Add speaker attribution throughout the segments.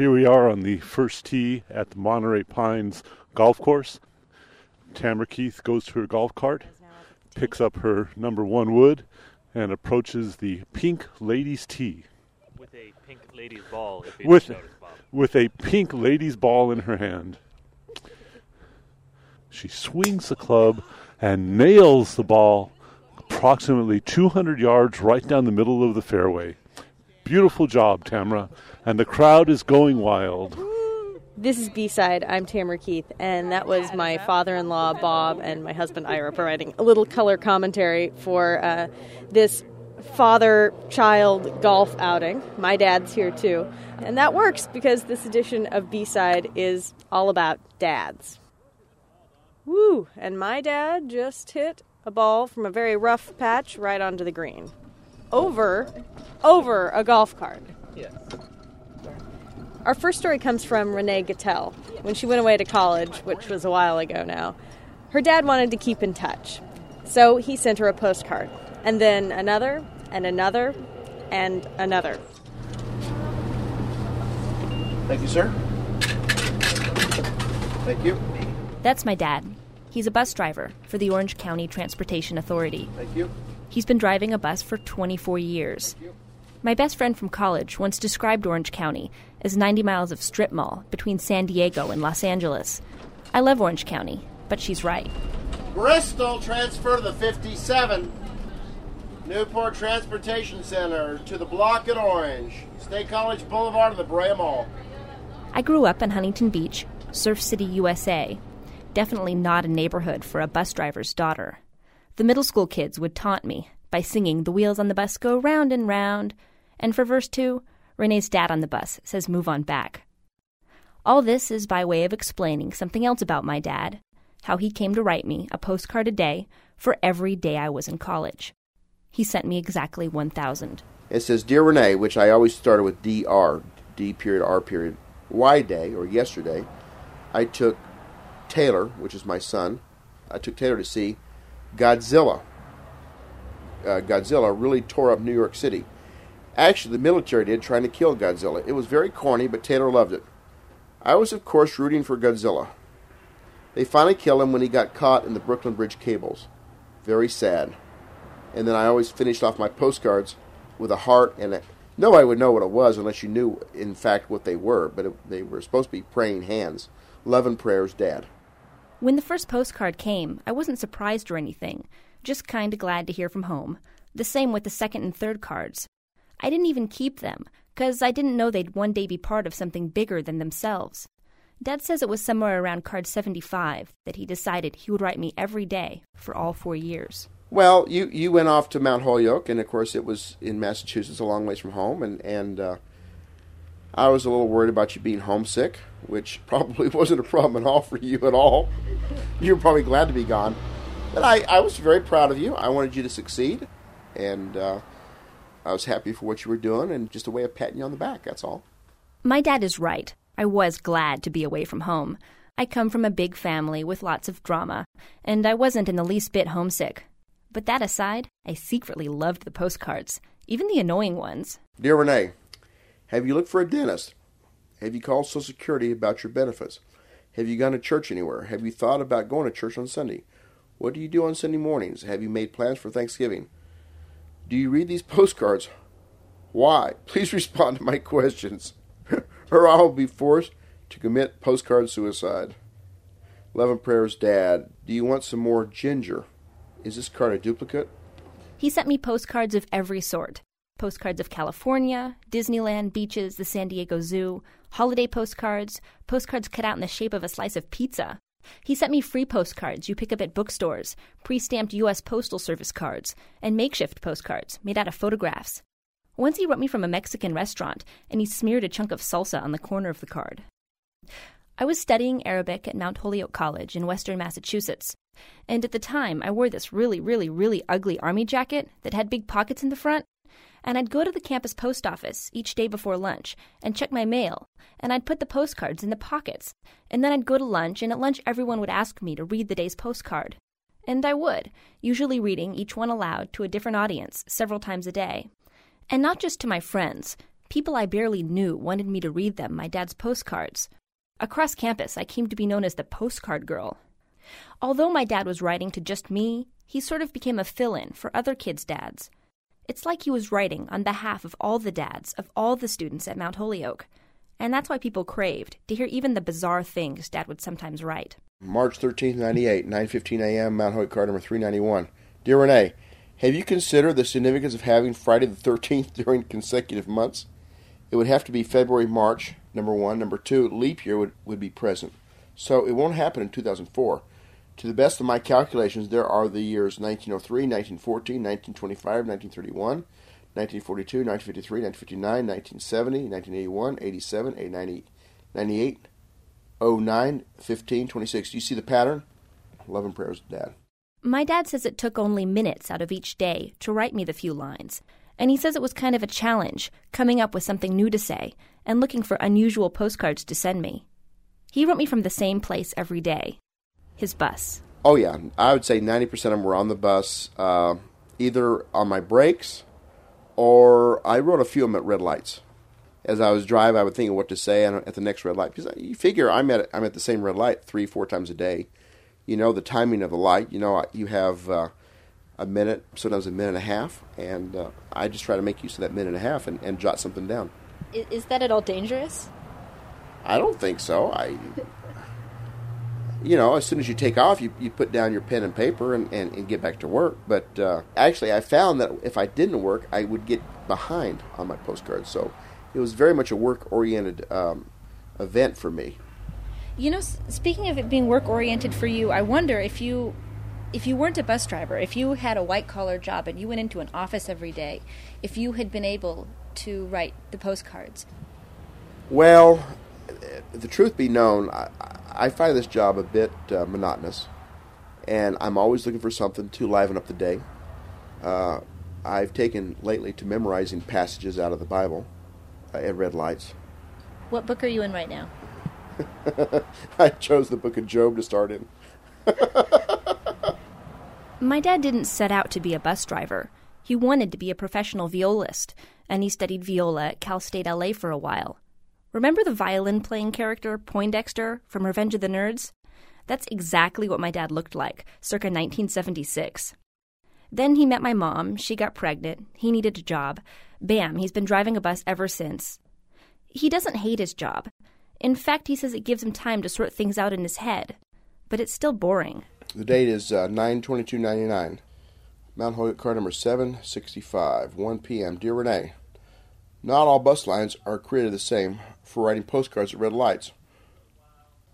Speaker 1: Here we are on the first tee at the Monterey Pines golf course. Tamara Keith goes to her golf cart, picks up her number one wood, and approaches the pink ladies' tee.
Speaker 2: With a pink ladies' ball, if you
Speaker 1: With-
Speaker 2: notice,
Speaker 1: with a pink ladies' ball in her hand. She swings the club and nails the ball approximately 200 yards right down the middle of the fairway. Beautiful job, Tamara. And the crowd is going wild.
Speaker 3: This is B side. I'm Tamara Keith, and that was my father in law, Bob, and my husband, Ira, providing a little color commentary for uh, this father child golf outing. My dad's here too. And that works because this edition of B side is all about dads. Woo! And my dad just hit a ball from a very rough patch right onto the green. Over, over a golf cart.
Speaker 2: Yes.
Speaker 3: Our first story comes from Renee Gattel. When she went away to college, which was a while ago now, her dad wanted to keep in touch. So he sent her a postcard, and then another, and another, and another.
Speaker 4: Thank you, sir. Thank you.
Speaker 5: That's my dad. He's a bus driver for the Orange County Transportation Authority.
Speaker 4: Thank you.
Speaker 5: He's been driving a bus for 24 years. My best friend from college once described Orange County as 90 miles of strip mall between San Diego and Los Angeles. I love Orange County, but she's right.
Speaker 4: Bristol, transfer to the 57. Newport Transportation Center to the block at Orange. State College Boulevard to the Brea Mall.
Speaker 5: I grew up in Huntington Beach, Surf City, USA. Definitely not a neighborhood for a bus driver's daughter. The middle school kids would taunt me by singing The Wheels on the Bus Go Round and Round, and for verse 2, Renee's dad on the bus says move on back. All this is by way of explaining something else about my dad how he came to write me a postcard a day for every day I was in college. He sent me exactly 1,000.
Speaker 4: It says, Dear Renee, which I always started with DR, D period, R period. Y day, or yesterday, I took Taylor, which is my son, I took Taylor to see Godzilla. Uh, Godzilla really tore up New York City. Actually, the military did, trying to kill Godzilla. It was very corny, but Taylor loved it. I was, of course, rooting for Godzilla. They finally killed him when he got caught in the Brooklyn Bridge cables. Very sad. And then I always finished off my postcards with a heart and a. Nobody would know what it was unless you knew, in fact, what they were, but it, they were supposed to be praying hands. Love and prayers, Dad.
Speaker 5: When the first postcard came, I wasn't surprised or anything, just kind of glad to hear from home. The same with the second and third cards. I didn't even keep them, 'cause I didn't know they'd one day be part of something bigger than themselves. Dad says it was somewhere around card 75 that he decided he would write me every day for all four years.
Speaker 4: Well, you, you went off to Mount Holyoke, and of course it was in Massachusetts, a long ways from home, and and uh, I was a little worried about you being homesick, which probably wasn't a problem at all for you at all. You're probably glad to be gone, but I, I was very proud of you. I wanted you to succeed, and uh, I was happy for what you were doing, and just a way of patting you on the back. That's all.
Speaker 5: My dad is right. I was glad to be away from home. I come from a big family with lots of drama, and I wasn't in the least bit homesick. But that aside, I secretly loved the postcards, even the annoying ones.
Speaker 4: Dear Renee, have you looked for a dentist? Have you called Social Security about your benefits? Have you gone to church anywhere? Have you thought about going to church on Sunday? What do you do on Sunday mornings? Have you made plans for Thanksgiving? Do you read these postcards? Why? Please respond to my questions, or I will be forced to commit postcard suicide. Love and prayers, Dad. Do you want some more ginger? Is this card a duplicate?
Speaker 5: He sent me postcards of every sort postcards of California, Disneyland, beaches, the San Diego Zoo, holiday postcards, postcards cut out in the shape of a slice of pizza. He sent me free postcards you pick up at bookstores, pre stamped U.S. Postal Service cards, and makeshift postcards made out of photographs. Once he wrote me from a Mexican restaurant, and he smeared a chunk of salsa on the corner of the card. I was studying Arabic at Mount Holyoke College in western Massachusetts. And at the time, I wore this really, really, really ugly army jacket that had big pockets in the front. And I'd go to the campus post office each day before lunch and check my mail. And I'd put the postcards in the pockets. And then I'd go to lunch, and at lunch, everyone would ask me to read the day's postcard. And I would, usually reading each one aloud to a different audience several times a day. And not just to my friends, People I barely knew wanted me to read them my dad's postcards. Across campus, I came to be known as the postcard girl. Although my dad was writing to just me, he sort of became a fill in for other kids' dads. It's like he was writing on behalf of all the dads of all the students at Mount Holyoke. And that's why people craved to hear even the bizarre things dad would sometimes write.
Speaker 4: March 13th, 98, 9.15 a.m., Mount Holyoke card number 391. Dear Renee, have you considered the significance of having Friday the 13th during consecutive months? It would have to be February, March, number one. Number two, leap year would, would be present. So it won't happen in 2004. To the best of my calculations, there are the years 1903, 1914, 1925, 1931, 1942, 1953, 1959, 1970, 1981, 87, 89, 98, 09, 15, 26. Do you see the pattern? Love and prayers, Dad.
Speaker 5: My dad says it took only minutes out of each day to write me the few lines. And he says it was kind of a challenge, coming up with something new to say and looking for unusual postcards to send me. He wrote me from the same place every day his bus.
Speaker 4: Oh, yeah. I would say 90% of them were on the bus, uh, either on my breaks or I wrote a few of them at red lights. As I was driving, I would think of what to say at the next red light because you figure I'm at I'm at the same red light three, four times a day. You know the timing of the light. You know you have uh, a minute, sometimes a minute and a half, and uh, I just try to make use of that minute and a half and, and jot something down.
Speaker 5: Is that at all dangerous?
Speaker 4: I don't think so. I, you know, as soon as you take off, you, you put down your pen and paper and, and, and get back to work. But uh, actually, I found that if I didn't work, I would get behind on my postcards. So it was very much a work oriented um, event for me.
Speaker 6: You know, speaking of it being work oriented for you, I wonder if you if you weren't a bus driver, if you had a white collar job and you went into an office every day, if you had been able to write the postcards?
Speaker 4: Well, the truth be known, I, I find this job a bit uh, monotonous, and I'm always looking for something to liven up the day. Uh, I've taken lately to memorizing passages out of the Bible uh, at red lights.
Speaker 6: What book are you in right now?
Speaker 4: I chose the book of Job to start in.
Speaker 5: My dad didn't set out to be a bus driver. He wanted to be a professional violist, and he studied viola at Cal State LA for a while. Remember the violin playing character Poindexter from Revenge of the Nerds? That's exactly what my dad looked like, circa 1976. Then he met my mom, she got pregnant, he needed a job. Bam, he's been driving a bus ever since. He doesn't hate his job. In fact, he says it gives him time to sort things out in his head. But it's still boring.
Speaker 4: The date is uh, 9 22 99. Mount Holyoke car number 765, 1 p.m. Dear Renee, not all bus lines are created the same for writing postcards at red lights.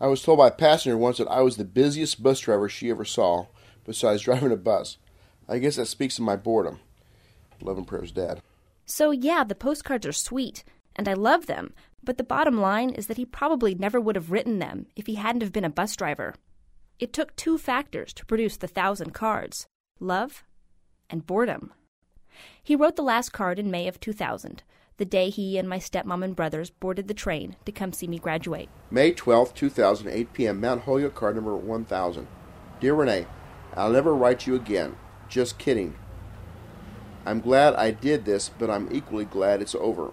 Speaker 4: I was told by a passenger once that I was the busiest bus driver she ever saw, besides driving a bus. I guess that speaks to my boredom. Love and prayers, Dad.
Speaker 5: So, yeah, the postcards are sweet, and I love them, but the bottom line is that he probably never would have written them if he hadn't have been a bus driver. It took two factors to produce the thousand cards love and boredom. He wrote the last card in May of 2000, the day he and my stepmom and brothers boarded the train to come see me graduate.
Speaker 4: May 12, 2000, 8 p.m., Mount Holyoke, card number 1000. Dear Renee, I'll never write you again. Just kidding. I'm glad I did this, but I'm equally glad it's over.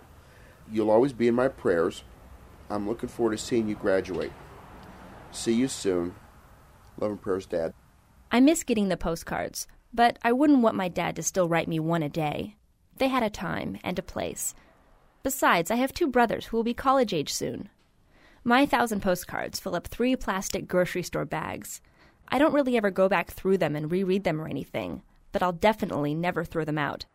Speaker 4: You'll always be in my prayers. I'm looking forward to seeing you graduate. See you soon. Love and prayers, Dad.
Speaker 5: I miss getting the postcards, but I wouldn't want my dad to still write me one a day. They had a time and a place. Besides, I have two brothers who will be college age soon. My thousand postcards fill up three plastic grocery store bags. I don't really ever go back through them and reread them or anything, but I'll definitely never throw them out.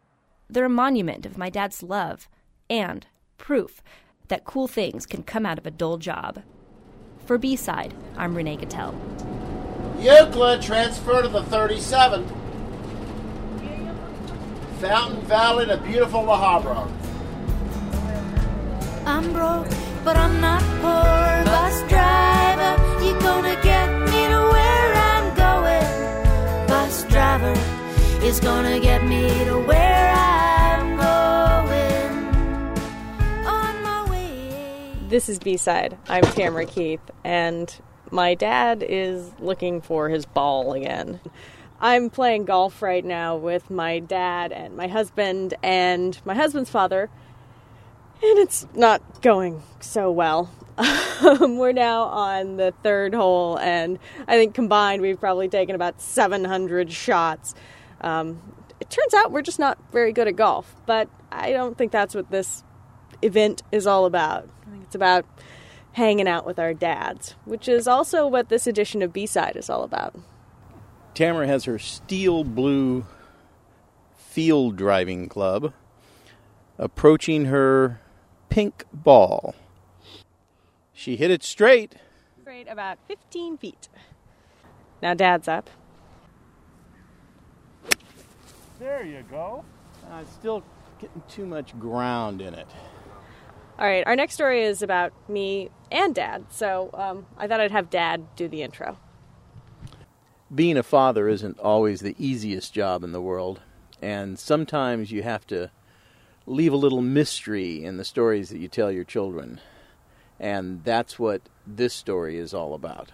Speaker 5: They're a monument of my dad's love and proof that cool things can come out of a dull job. For B side, I'm Renee Gattel.
Speaker 7: Euclid transfer to the 37. Fountain Valley to beautiful La Habra.
Speaker 8: I'm broke, but I'm not poor. Bus driver, you gonna get me to where I'm going. Bus driver is gonna get me to where I'm going. On my way.
Speaker 3: This is B side. I'm Tamara Keith, and my dad is looking for his ball again. I'm playing golf right now with my dad and my husband and my husband's father.
Speaker 9: And it's not going so well. Um, we're now on the third hole, and I think combined we've probably taken about 700 shots. Um, it turns out we're just not very good at golf, but I don't think that's what this event is all about. I think it's about hanging out with our dads, which is also what this edition of B Side is all about.
Speaker 10: Tamara has her steel blue field driving club approaching her pink ball. She hit it straight.
Speaker 9: Straight about 15 feet. Now dad's up.
Speaker 11: There you go.
Speaker 10: Uh, it's still getting too much ground in it.
Speaker 9: All right, our next story is about me and dad, so um, I thought I'd have dad do the intro.
Speaker 10: Being a father isn't always the easiest job in the world, and sometimes you have to leave a little mystery in the stories that you tell your children. And that's what this story is all about.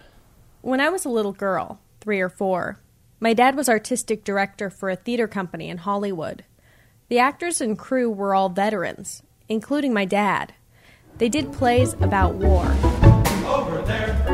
Speaker 9: When I was a little girl, three or four, my dad was artistic director for a theater company in Hollywood. The actors and crew were all veterans, including my dad. They did plays about war.
Speaker 12: Over there,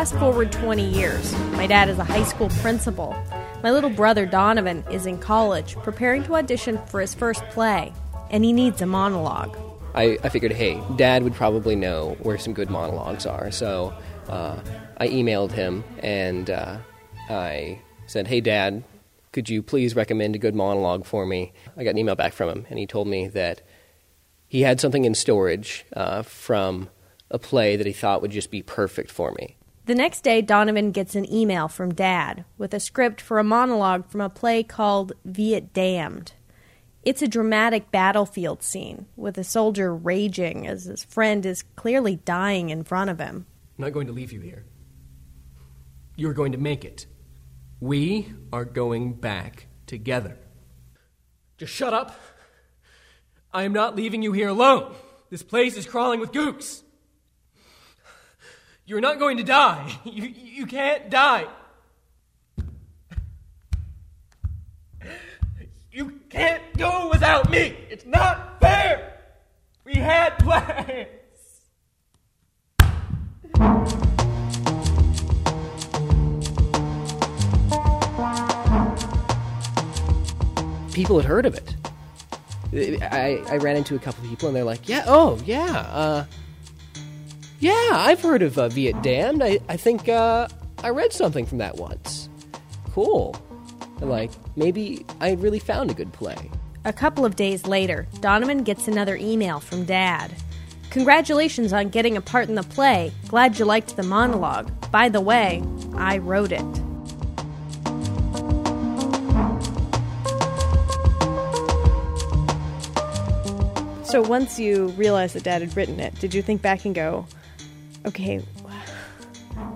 Speaker 9: Fast forward 20 years. My dad is a high school principal. My little brother Donovan is in college, preparing to audition for his first play, and he needs a monologue.
Speaker 13: I, I figured, hey, Dad would probably know where some good monologues are. So uh, I emailed him and uh, I said, hey, Dad, could you please recommend a good monologue for me? I got an email back from him, and he told me that he had something in storage uh, from a play that he thought would just be perfect for me.
Speaker 9: The next day, Donovan gets an email from Dad with a script for a monologue from a play called Viet Damned. It's a dramatic battlefield scene with a soldier raging as his friend is clearly dying in front of him.
Speaker 14: I'm not going to leave you here. You're going to make it. We are going back together. Just shut up. I am not leaving you here alone. This place is crawling with gooks. You're not going to die. You, you can't die. You can't go without me. It's not fair. We had plans.
Speaker 13: People had heard of it. I, I ran into a couple people, and they're like, yeah, oh, yeah, uh, yeah, I've heard of uh, Viet Damned. I, I think uh, I read something from that once. Cool. Like, maybe I really found a good play.
Speaker 9: A couple of days later, Donovan gets another email from Dad. Congratulations on getting a part in the play. Glad you liked the monologue. By the way, I wrote it. So once you realized that Dad had written it, did you think back and go, okay,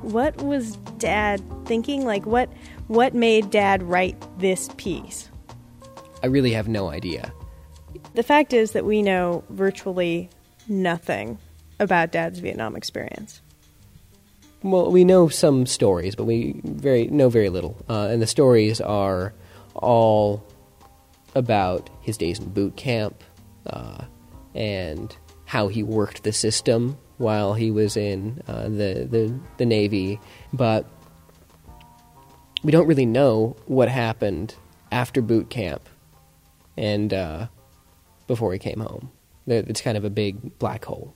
Speaker 9: what was Dad thinking? Like, what what made Dad write this piece?
Speaker 13: I really have no idea.
Speaker 9: The fact is that we know virtually nothing about Dad's Vietnam experience.
Speaker 13: Well, we know some stories, but we very know very little. Uh, and the stories are all about his days in boot camp uh, and how he worked the system while he was in uh, the, the the Navy. But we don't really know what happened after boot camp and uh, before he came home. It's kind of a big black hole.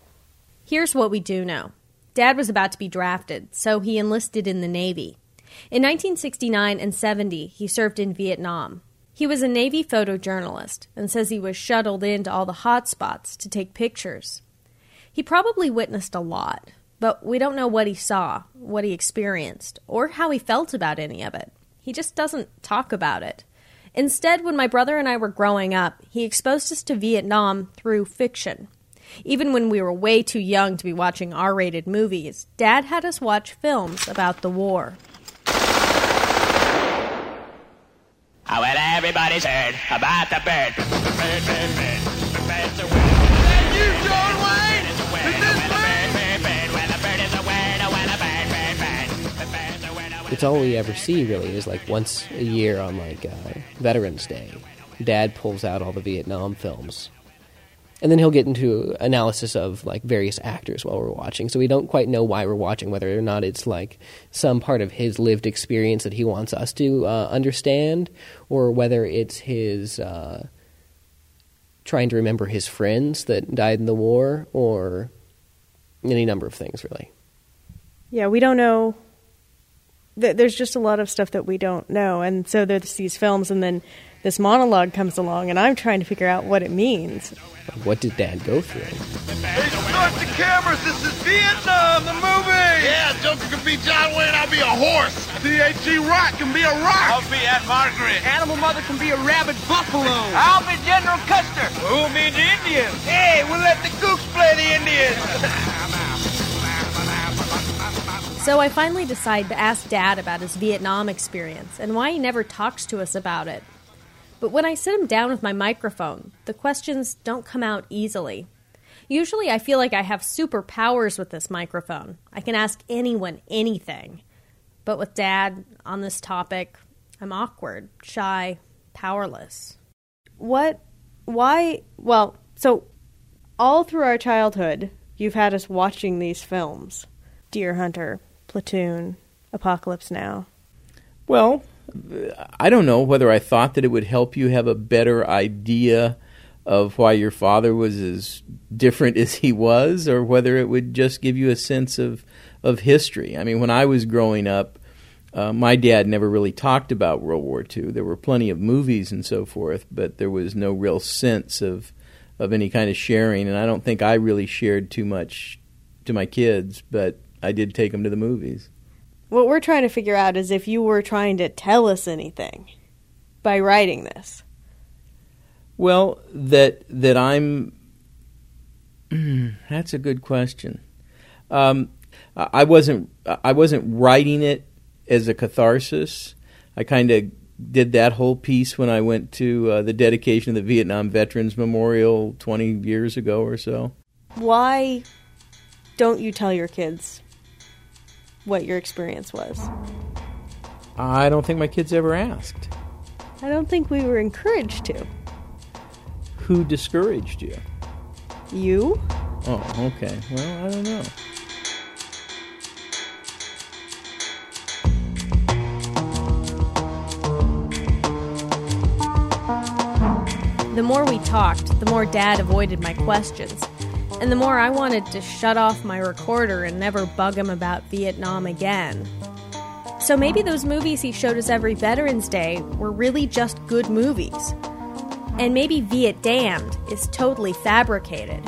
Speaker 9: Here's what we do know Dad was about to be drafted, so he enlisted in the Navy. In 1969 and 70, he served in Vietnam. He was a Navy photojournalist and says he was shuttled into all the hot spots to take pictures. He probably witnessed a lot, but we don't know what he saw, what he experienced, or how he felt about any of it. He just doesn't talk about it. Instead, when my brother and I were growing up, he exposed us to Vietnam through fiction. Even when we were way too young to be watching R rated movies, Dad had us watch films about the war.
Speaker 15: Oh, well, everybody's heard about the bird. Bird, bird, bird. The bird's a word. Is you,
Speaker 13: it's all we ever see really is like once a year on like uh, Veterans Day. Dad pulls out all the Vietnam films, and then he'll get into analysis of like various actors while we're watching. So we don't quite know why we're watching, whether or not it's like some part of his lived experience that he wants us to uh, understand, or whether it's his. Uh, trying to remember his friends that died in the war, or any number of things, really.
Speaker 3: Yeah, we don't know. Th- There's just a lot of stuff that we don't know, and so there's these films, and then this monologue comes along, and I'm trying to figure out what it means.
Speaker 13: What did Dad go through?
Speaker 15: Hey, start the cameras. This is Vietnam, the movie. Yeah, Joker can be John Wayne. I'll be a horse. T.H.E. Rock can be a rock. I'll be Ann-Margret. Animal Mother can be a rabid buffalo. I'll be General Custer. Who'll be the Indians? Hey, we'll let the Gooks play the Indians.
Speaker 9: So I finally decide to ask Dad about his Vietnam experience and why he never talks to us about it. But when I sit him down with my microphone, the questions don't come out easily. Usually I feel like I have superpowers with this microphone. I can ask anyone anything. But with Dad on this topic, I'm awkward, shy, powerless.
Speaker 3: What? Why? Well, so all through our childhood, you've had us watching these films Deer Hunter, Platoon, Apocalypse Now.
Speaker 10: Well, I don't know whether I thought that it would help you have a better idea of why your father was as different as he was, or whether it would just give you a sense of of history. I mean, when I was growing up, uh, my dad never really talked about World War II. There were plenty of movies and so forth, but there was no real sense of of any kind of sharing. And I don't think I really shared too much to my kids, but I did take them to the movies.
Speaker 3: What we're trying to figure out is if you were trying to tell us anything by writing this.
Speaker 10: Well, that that I'm. that's a good question. Um, I I wasn't I wasn't writing it as a catharsis. I kind of did that whole piece when I went to uh, the dedication of the Vietnam Veterans Memorial 20 years ago or so.
Speaker 3: Why don't you tell your kids what your experience was?
Speaker 10: I don't think my kids ever asked.
Speaker 3: I don't think we were encouraged to.
Speaker 10: Who discouraged you?
Speaker 3: You?
Speaker 10: Oh, okay. Well, I don't know.
Speaker 9: The more we talked, the more Dad avoided my questions. And the more I wanted to shut off my recorder and never bug him about Vietnam again. So maybe those movies he showed us every Veterans Day were really just good movies. And maybe Viet Damned is totally fabricated.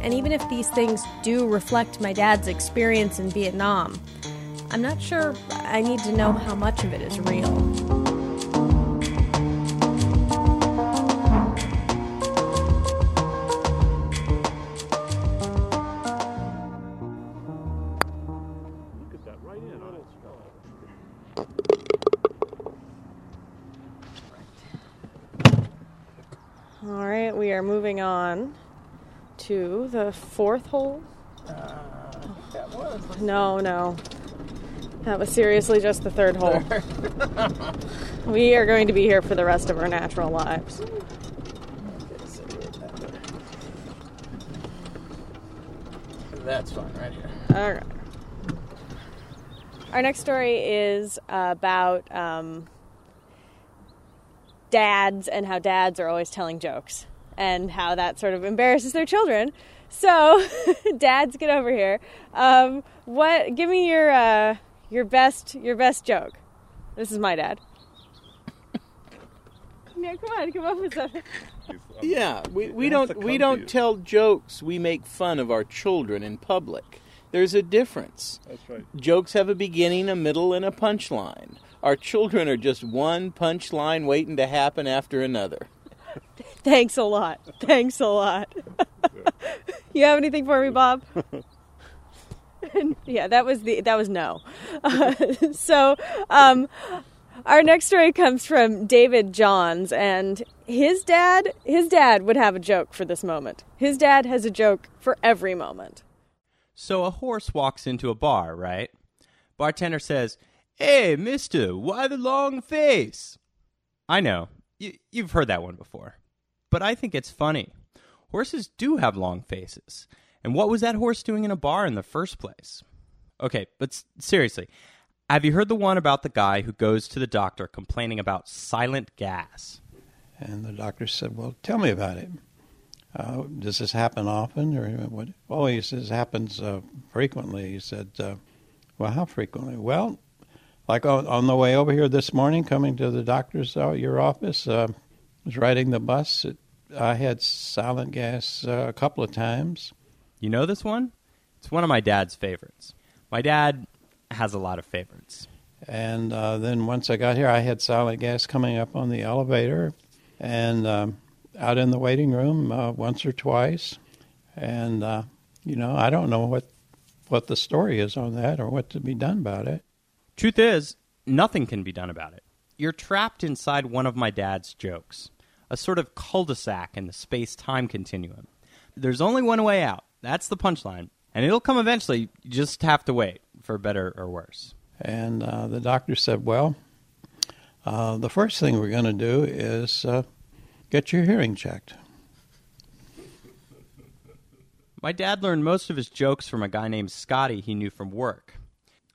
Speaker 9: And even if these things do reflect my dad's experience in Vietnam, I'm not sure I need to know how much of it is real.
Speaker 3: To the fourth hole. No, no. That was seriously just the third hole. we are going to be here for the rest of our natural lives.
Speaker 10: That's fine, right here.
Speaker 3: All right. Our next story is about um, dads and how dads are always telling jokes and how that sort of embarrasses their children. So, dads, get over here. Um, what? Give me your uh, your best your best joke. This is my dad. yeah, come on, come up with something.
Speaker 10: Yeah, we, we don't we don't tell jokes. We make fun of our children in public. There's a difference.
Speaker 1: That's right.
Speaker 10: Jokes have a beginning, a middle, and a punchline. Our children are just one punchline waiting to happen after another.
Speaker 3: Thanks a lot. Thanks a lot. you have anything for me, Bob? yeah, that was the that was no. Uh, so, um, our next story comes from David Johns, and his dad his dad would have a joke for this moment. His dad has a joke for every moment.
Speaker 16: So a horse walks into a bar, right? Bartender says, Hey, mister, why the long face? I know. Y- you've heard that one before. But I think it's funny. Horses do have long faces. And what was that horse doing in a bar in the first place? Okay, but seriously, have you heard the one about the guy who goes to the doctor complaining about silent gas?
Speaker 17: And the doctor said, "Well, tell me about it. Uh, does this happen often, or what?" Oh, he says happens uh, frequently. He said, uh, "Well, how frequently?" Well, like on, on the way over here this morning, coming to the doctor's uh, your office, uh, was riding the bus. It, I had silent gas uh, a couple of times.
Speaker 16: You know this one? It's one of my dad's favorites. My dad has a lot of favorites.
Speaker 17: And uh, then once I got here, I had silent gas coming up on the elevator and um, out in the waiting room uh, once or twice. And, uh, you know, I don't know what, what the story is on that or what to be done about it.
Speaker 16: Truth is, nothing can be done about it. You're trapped inside one of my dad's jokes, a sort of cul de sac in the space time continuum. There's only one way out. That's the punchline. And it'll come eventually. You just have to wait for better or worse.
Speaker 17: And uh, the doctor said, well, uh, the first thing we're going to do is uh, get your hearing checked.
Speaker 16: My dad learned most of his jokes from a guy named Scotty he knew from work.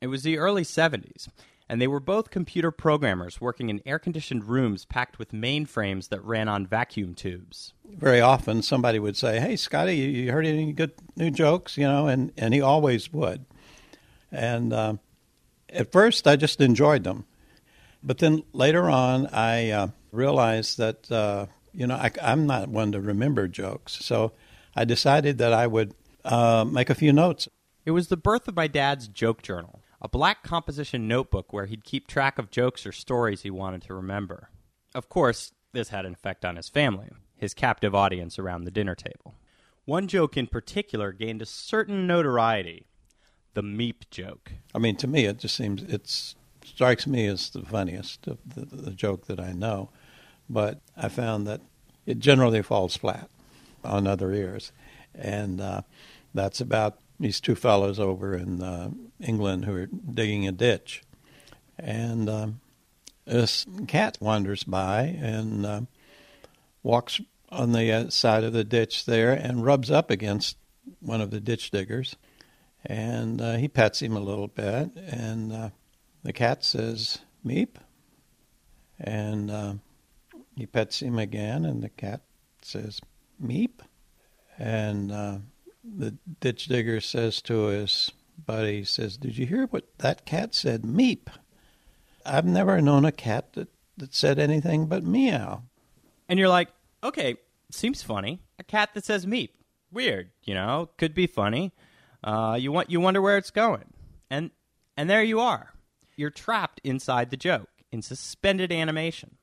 Speaker 16: It was the early 70s, and they were both computer programmers working in air conditioned rooms packed with mainframes that ran on vacuum tubes.
Speaker 17: Very often, somebody would say, "Hey, Scotty, you, heard any good new jokes?" You know, and and he always would. And um, at first, I just enjoyed them, but then later on, I uh, realized that uh, you know I, I'm not one to remember jokes, so I decided that I would uh, make a few notes.
Speaker 16: It was the birth of my dad's joke journal, a black composition notebook where he'd keep track of jokes or stories he wanted to remember. Of course, this had an effect on his family, his captive audience around the dinner table. One joke in particular gained a certain notoriety the meep joke.
Speaker 17: I mean, to me, it just seems it strikes me as the funniest of the, the joke that I know, but I found that it generally falls flat on other ears, and uh, that's about these two fellows over in uh, England who are digging a ditch, and um, this cat wanders by and uh, walks on the uh, side of the ditch there and rubs up against one of the ditch diggers, and uh, he pets him a little bit, and uh, the cat says "meep," and he pets him again, and the cat says "meep," and the ditch digger says to his buddy, he says, "Did you hear what that cat said? Meep." I've never known a cat that, that said anything but meow.
Speaker 16: And you're like, okay, seems funny. A cat that says meep. Weird, you know, could be funny. Uh, you want you wonder where it's going. And and there you are. You're trapped inside the joke in suspended animation.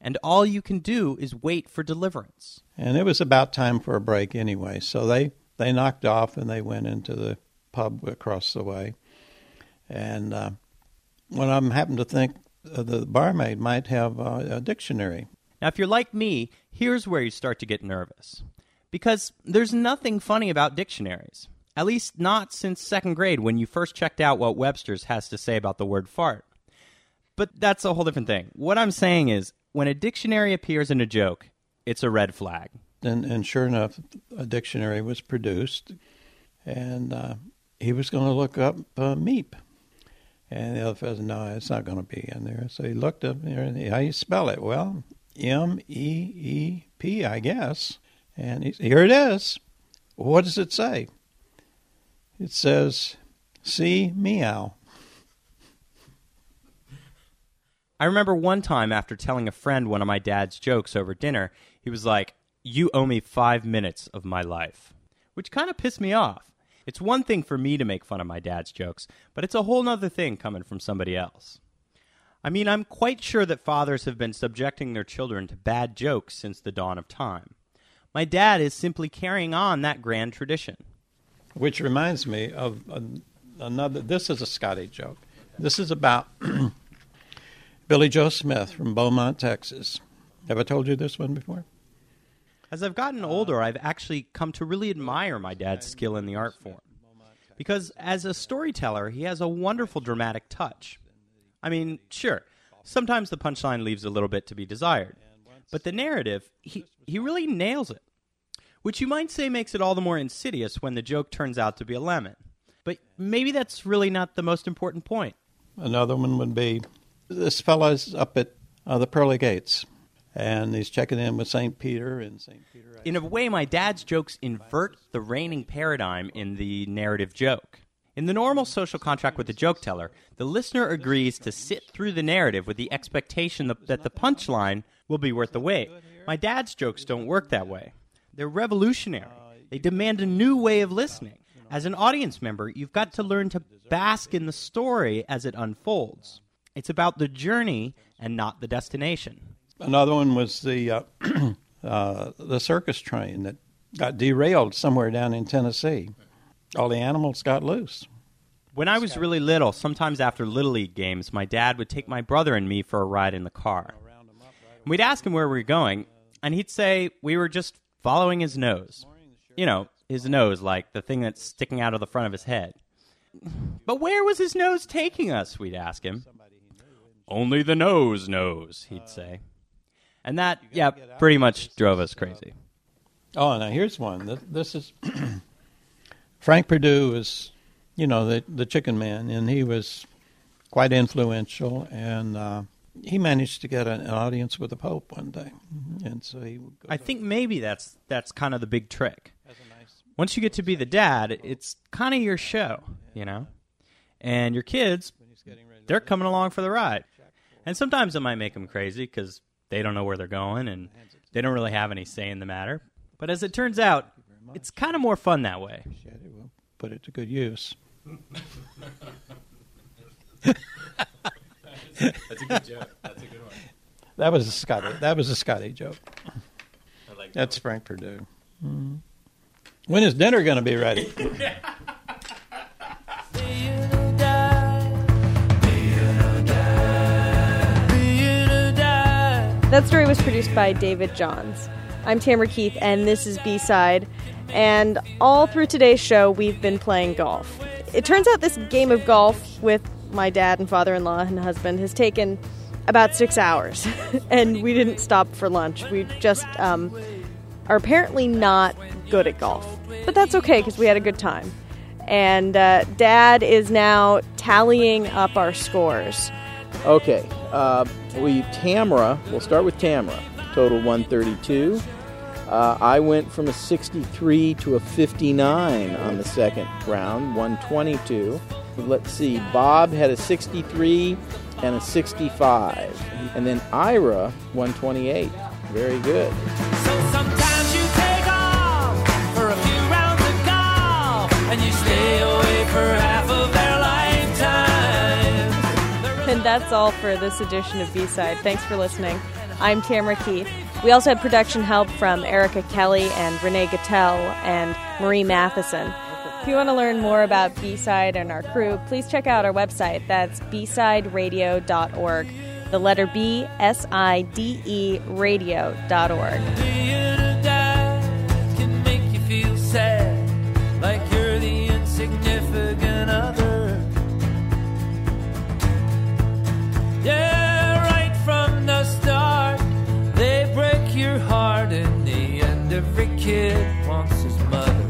Speaker 16: And all you can do is wait for deliverance.
Speaker 17: And it was about time for a break anyway, so they they knocked off and they went into the pub across the way. And uh, one of them happened to think uh, the barmaid might have uh, a dictionary.
Speaker 16: Now, if you're like me, here's where you start to get nervous. Because there's nothing funny about dictionaries. At least not since second grade when you first checked out what Webster's has to say about the word fart. But that's a whole different thing. What I'm saying is, when a dictionary appears in a joke, it's a red flag.
Speaker 17: And, and sure enough, a dictionary was produced, and uh, he was going to look up uh, meep. And the other fellow said, no, it's not going to be in there. So he looked up there, and he, how you spell it? Well, M E E P, I guess. And he, here it is. What does it say? It says, see meow.
Speaker 16: I remember one time after telling a friend one of my dad's jokes over dinner, he was like, You owe me five minutes of my life. Which kind of pissed me off. It's one thing for me to make fun of my dad's jokes, but it's a whole nother thing coming from somebody else. I mean, I'm quite sure that fathers have been subjecting their children to bad jokes since the dawn of time. My dad is simply carrying on that grand tradition.
Speaker 17: Which reminds me of another. This is a Scotty joke. This is about Billy Joe Smith from Beaumont, Texas. Have I told you this one before?
Speaker 16: As I've gotten older, I've actually come to really admire my dad's skill in the art form. Because as a storyteller, he has a wonderful dramatic touch. I mean, sure, sometimes the punchline leaves a little bit to be desired, but the narrative, he, he really nails it. Which you might say makes it all the more insidious when the joke turns out to be a lemon. But maybe that's really not the most important point.
Speaker 17: Another one would be this fellow's up at uh, the pearly gates, and he's checking in with St. Peter, and St. Peter.
Speaker 16: In a way, my dad's jokes invert the reigning paradigm in the narrative joke. In the normal social contract with the joke teller, the listener agrees to sit through the narrative with the expectation that, that the punchline will be worth the wait. My dad's jokes don't work that way. They're revolutionary. They demand a new way of listening. As an audience member, you've got to learn to bask in the story as it unfolds. It's about the journey and not the destination.
Speaker 17: Another one was the uh, uh, the circus train that got derailed somewhere down in Tennessee. All the animals got loose.
Speaker 16: When I was really little, sometimes after Little League games, my dad would take my brother and me for a ride in the car. We'd ask him where we were going, and he'd say we were just following his nose. You know, his nose, like the thing that's sticking out of the front of his head. But where was his nose taking us? We'd ask him. Only the nose knows, he'd say. And that, yeah, pretty much drove us crazy.
Speaker 17: Oh, now here's one. This is Frank Perdue is, you know, the the Chicken Man, and he was quite influential, and uh, he managed to get an, an audience with the Pope one day, and so he. Would go
Speaker 16: I think maybe that's that's kind of the big trick. Once you get to be the dad, it's kind of your show, you know, and your kids, they're coming along for the ride. And sometimes it might make them crazy because they don't know where they're going and they don't really have any say in the matter. But as it turns out, it's kind of more fun that way.
Speaker 17: put it to good use.
Speaker 16: That's a good joke. That's a good one.
Speaker 17: That was a Scotty. That was a Scotty joke.
Speaker 16: I like
Speaker 17: That's Frank Perdue. Mhm. When is dinner going to be ready?
Speaker 3: That story was produced by David Johns. I'm Tamara Keith, and this is B Side. And all through today's show, we've been playing golf. It turns out this game of golf with my dad and father in law and husband has taken about six hours. and we didn't stop for lunch. We just um, are apparently not good at golf. But that's okay because we had a good time. And uh, dad is now tallying up our scores.
Speaker 10: Okay, uh, we Tamara. We'll start with Tamara. Total 132. Uh, I went from a 63 to a 59 on the second round, 122. Let's see, Bob had a 63 and a 65. And then Ira, 128. Very good.
Speaker 8: Sometimes
Speaker 3: that's all for this edition of B Side. Thanks for listening. I'm Tamara Keith. We also had production help from Erica Kelly and Renee Gattel and Marie Matheson. If you want to learn more about B Side and our crew, please check out our website. That's bsideradio.org. The letter B, S I D E radio.org.
Speaker 8: Yeah, right from the start, they break your heart in the end. Every kid wants his mother.